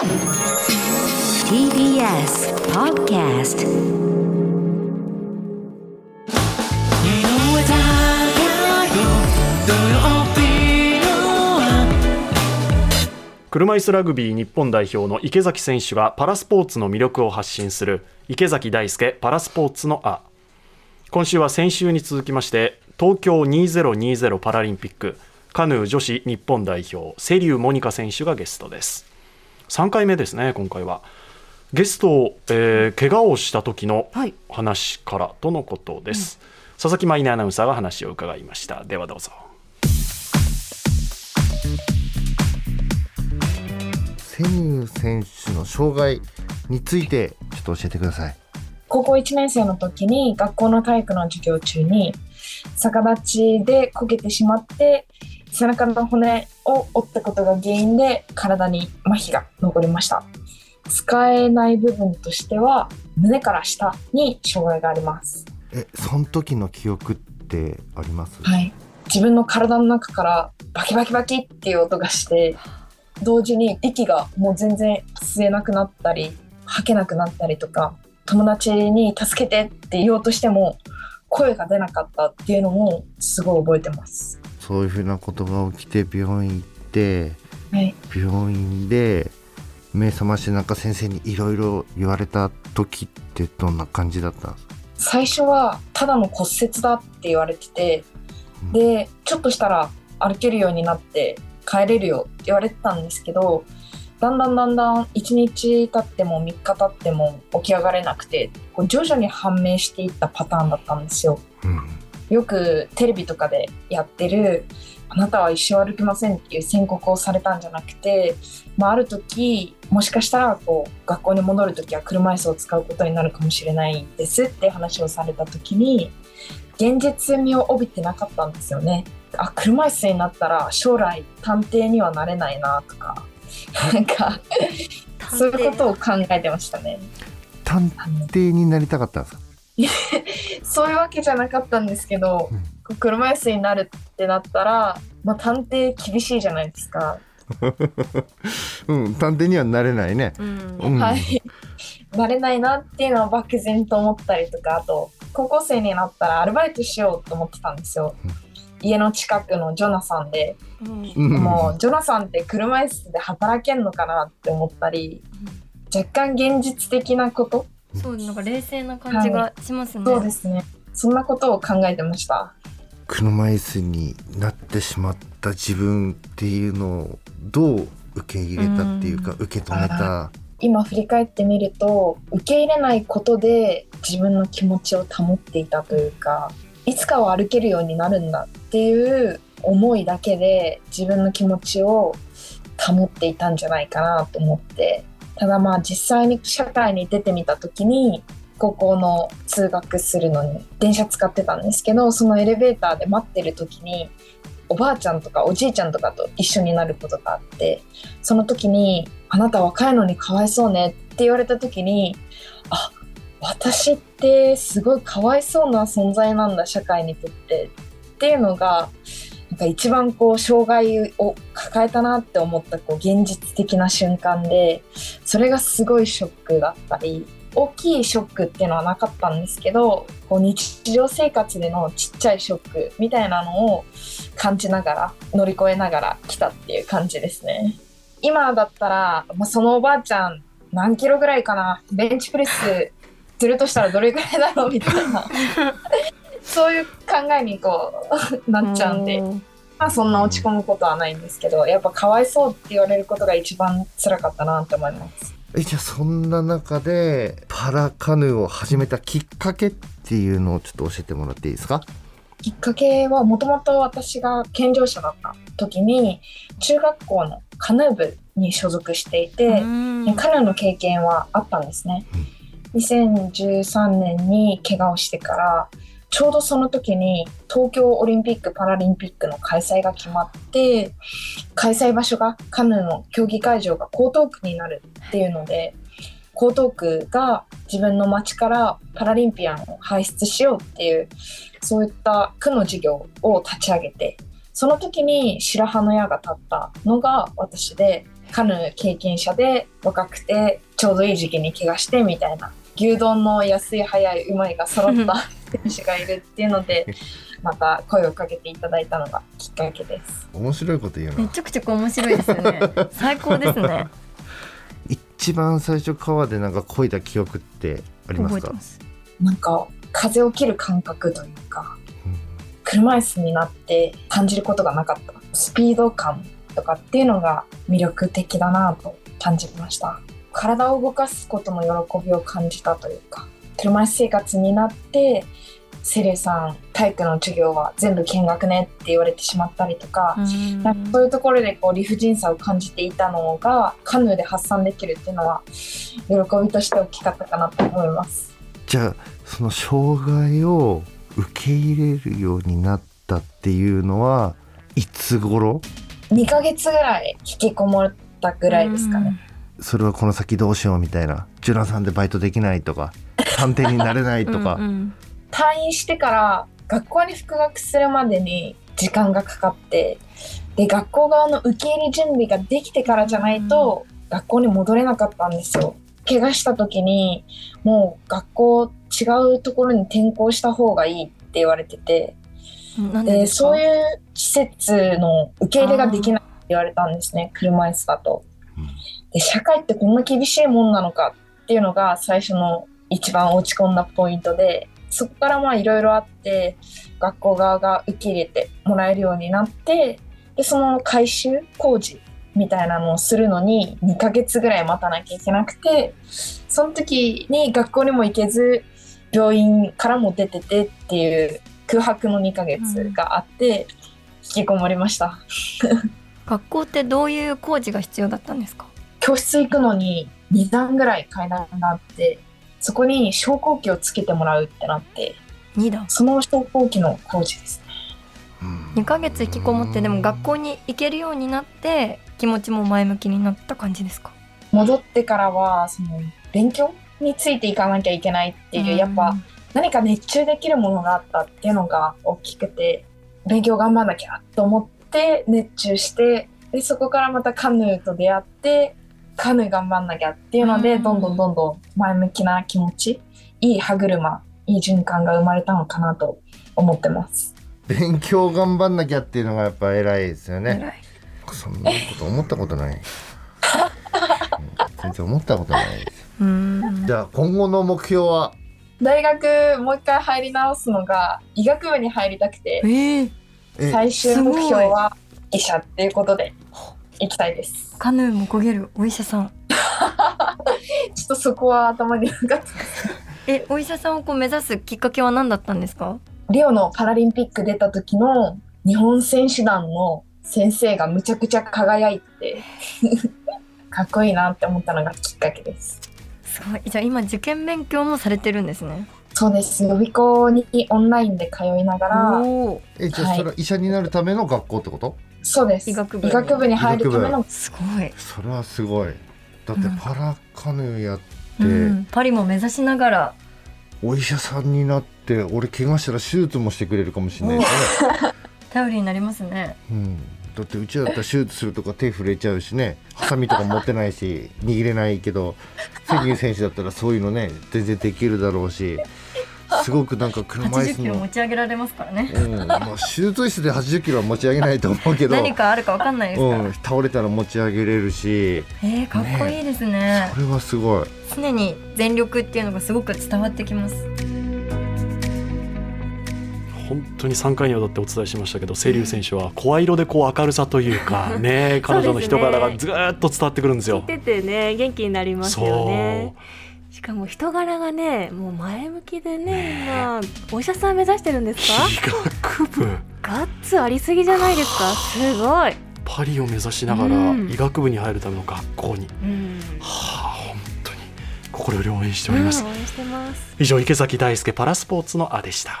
TBS Podcast 車椅子ラグビー日本代表の池崎選手がパラスポーツの魅力を発信する池崎大輔パラスポーツのあ。今週は先週に続きまして東京2020パラリンピックカヌー女子日本代表瀬立モニカ選手がゲストです。3回目ですね今回は。ゲスト、えー、怪我をした時の話からとのことです、はいうん、佐々木舞音アナウンサーが話を伺いました。ではどうぞ。瀬立選手の障害についてちょっと教えてください。高校1年生の時に学校の体育の授業中に逆立ちでこけてしまって背中の骨を折ったことが原因で体に麻痺が残りました。使えない部分としては胸から下に障害があります。えその時の記憶ってあります？はい。自分の体の中からバキバキバキっていう音がして同時に息がもう全然吸えなくなったり吐けなくなったりとか友達に助けてって言おうとしても声が出なかったっていうのもすごい覚えてますそういうふうなことが起きて病院行って、はい、病院で目覚ましてなんか先生にいろいろ言われた時ってどんな感じだったんですか？最初はただの骨折だって言われてて、うん、でちょっとしたら歩けるようになって帰れるよって言われてたんですけどだんだんだんだん1日経っても3日経っても起き上がれなくてこう徐々に判明していったパターンだったんですよ。うん、よくテレビとかでやってるあなたは一生歩けませんっていう宣告をされたんじゃなくて、まあ、ある時もしかしたらこう学校に戻る時は車椅子を使うことになるかもしれないですって話をされた時に現実味を帯びてなかったんですよね。あ車椅子になったら将来探偵にはなれないなとかなんかそういうことを考えてましたね。探偵になりたかったんですか？そういうわけじゃなかったんですけど、うん、車椅子になるってなったら、まあ、探偵厳しいじゃないですか。うん、探偵にはなれないね。うん、はい。なれないなっていうのは漠然と思ったりとか、あと、高校生になったらアルバイトしようと思ってたんですよ。うん家の近くのジョナサンで、うん、もうジョナサンって車椅子で働けんのかなって思ったり、うん、若干現実的なことそうなんか冷静な感じがしますね、はい、そうですね。そんなことを考えてました。車椅子になってしまった自分っていうのをどう受け入れたっていうか、受け止めた？今振り返ってみると受け入れないことで自分の気持ちを保っていたというかいつかは歩けるようになるんだっていう思いだけで自分の気持ちを保っていたんじゃないかなと思ってただまあ実際に社会に出てみた時に高校の通学するのに電車使ってたんですけどそのエレベーターで待ってる時におばあちゃんとかおじいちゃんとかと一緒になることがあってその時に「あなた若いのにかわいそうね」って言われた時にあ私ってすごいかわいそうな存在なんだ社会にとってっていうのがか一番こう障害を抱えたなって思ったこう現実的な瞬間でそれがすごいショックだったり大きいショックっていうのはなかったんですけどこう日常生活でのちっちゃいショックみたいなのを感じながら乗り越えながら来たっていう感じですね。今だったら、まあ、そのおばあちゃん何キロぐらいかなベンチプレスするとしたらどれぐらいだろうみたいな そういう考えにこうなっちゃうんで。まあそんな落ち込むことはないんですけどやっぱかわいそうって言われることが一番辛かったなって思います。えじゃあそんな中でパラカヌーを始めたきっかけっていうのをちょっと教えてもらっていいですか？きっかけはもともと私が健常者だった時に中学校のカヌー部に所属していてカヌーの経験はあったんですね、うん、2013年に怪我をしてからちょうどその時に東京オリンピック・パラリンピックの開催が決まって開催場所がカヌーの競技会場が江東区になるっていうので江東区が自分の町からパラリンピアンを輩出しようっていうそういった区の事業を立ち上げてその時に白羽の矢が立ったのが私でカヌー経験者で若くてちょうどいい時期に怪我してみたいな牛丼の安い早いうまいが揃った選手がいるっていうので また声をかけていただいたのがきっかけです。面白いこと言うな。めちゃくちゃ面白いですよね。最高ですね。一番最初川でなんか漕いだ記憶ってありますか？覚えてます。なんか風を切る感覚というかうん。車椅子になって感じることがなかった。スピード感とかっていうのが魅力的だなと感じました体を動かすことの喜びを感じたというか車椅子生活になってセリュさん体育の授業は全部見学ねって言われてしまったりとか、うんなんかそういうところでこう理不尽さを感じていたのがカヌーで発散できるっていうのは喜びとして大きかったかなと思います。じゃあその障害を受け入れるようになったっていうのはいつ頃？2ヶ月ぐらい引きこもったぐらいですかね。それはこの先どうしようみたいな。ジュナさんでバイトできないとか。探偵になれないとか、うんうん。退院してから学校に復学するまでに時間がかかってで学校側の受け入れ準備ができてからじゃないと学校に戻れなかったんですよ。怪我した時にもう学校違うところに転校した方がいいって言われてて。でなんでそういう施設の受け入れができないって言われたんですね車椅子だと。うん。で社会ってこんな厳しいもんなのかっていうのが最初の一番落ち込んだポイントでそこからまあいろいろあって学校側が受け入れてもらえるようになってでその改修工事みたいなのをするのに2ヶ月ぐらい待たなきゃいけなくてその時に学校にも行けず病院からも出ててっていう空白の2ヶ月があって、引きこもりました。学校ってどういう工事が必要だったんですか？教室行くのに2段ぐらい階段があってそこに昇降機をつけてもらうってなって2段。その昇降機の工事ですね。うん。2ヶ月引きこもってでも学校に行けるようになって気持ちも前向きになった感じですか？戻ってからはその勉強についていかなきゃいけないっていう、やっぱ何か熱中できるものがあったっていうのが大きくて勉強頑張んなきゃと思って熱中してでそこからまたカヌーと出会ってカヌー頑張んなきゃっていうので、うん。どんどんどんどん前向きな気持ちいい歯車いい循環が生まれたのかなと思ってます。勉強頑張んなきゃっていうのがやっぱ偉いですよね。偉い。そんなこと思ったことない。う ん全然思ったことないです。じゃあ今後の目標は？大学もう一回入り直すのが医学部に入りたくて。えー、え最終目標は医者っていうことで行きたいです。カヌーも焦げるお医者さん ちょっとそこは頭に。えお医者さんをこう目指すきっかけは何だったんですか？リオのパラリンピック出た時の日本選手団の先生がむちゃくちゃ輝いて かっこいいなって思ったのがきっかけです。すごいじゃあ今受験勉強もされてるんですねそうです。予備校にオンラインで通いながらえじゃあはい。それは医者になるための学校ってこと、そうです。医学部。にに入るためのすごい、それはすごい。だってうん。パラカヌーやって、うん、パリも目指しながら。お医者さんになって俺怪我したら手術もしてくれるかもしれないね、頼りになりますね。うん、だってうちだったら手術するとか手震えちゃうしね。ハサミとか持ってないし握れないけど関口選手だったらそういうのね全然できるだろうしすごくなんか車椅80キロ子の持ち上げられますからね。うんまあ、手術室で80キロは持ち上げないと思うけど 何かあるかわかんないですから、うん、倒れたら持ち上げれるし。えー、かっこいいですね。それはすごい。常に全力っていうのがすごく伝わってきます。本当に3回にわたってお伝えしましたけど清流選手は声色でこう明るさというか ね彼女の人柄がずーっと伝わってくるんですよ。聞いててね元気になりますよねしかも人柄がねもう前向きでね今お医者さん目指してるんですか？医学部。ガッツありすぎじゃないですか？すごい、パリを目指しながらうん。医学部に入るための学校に、うん。はあ本当に心より応援しております、うんます。以上池崎大輔パラスポーツのあでした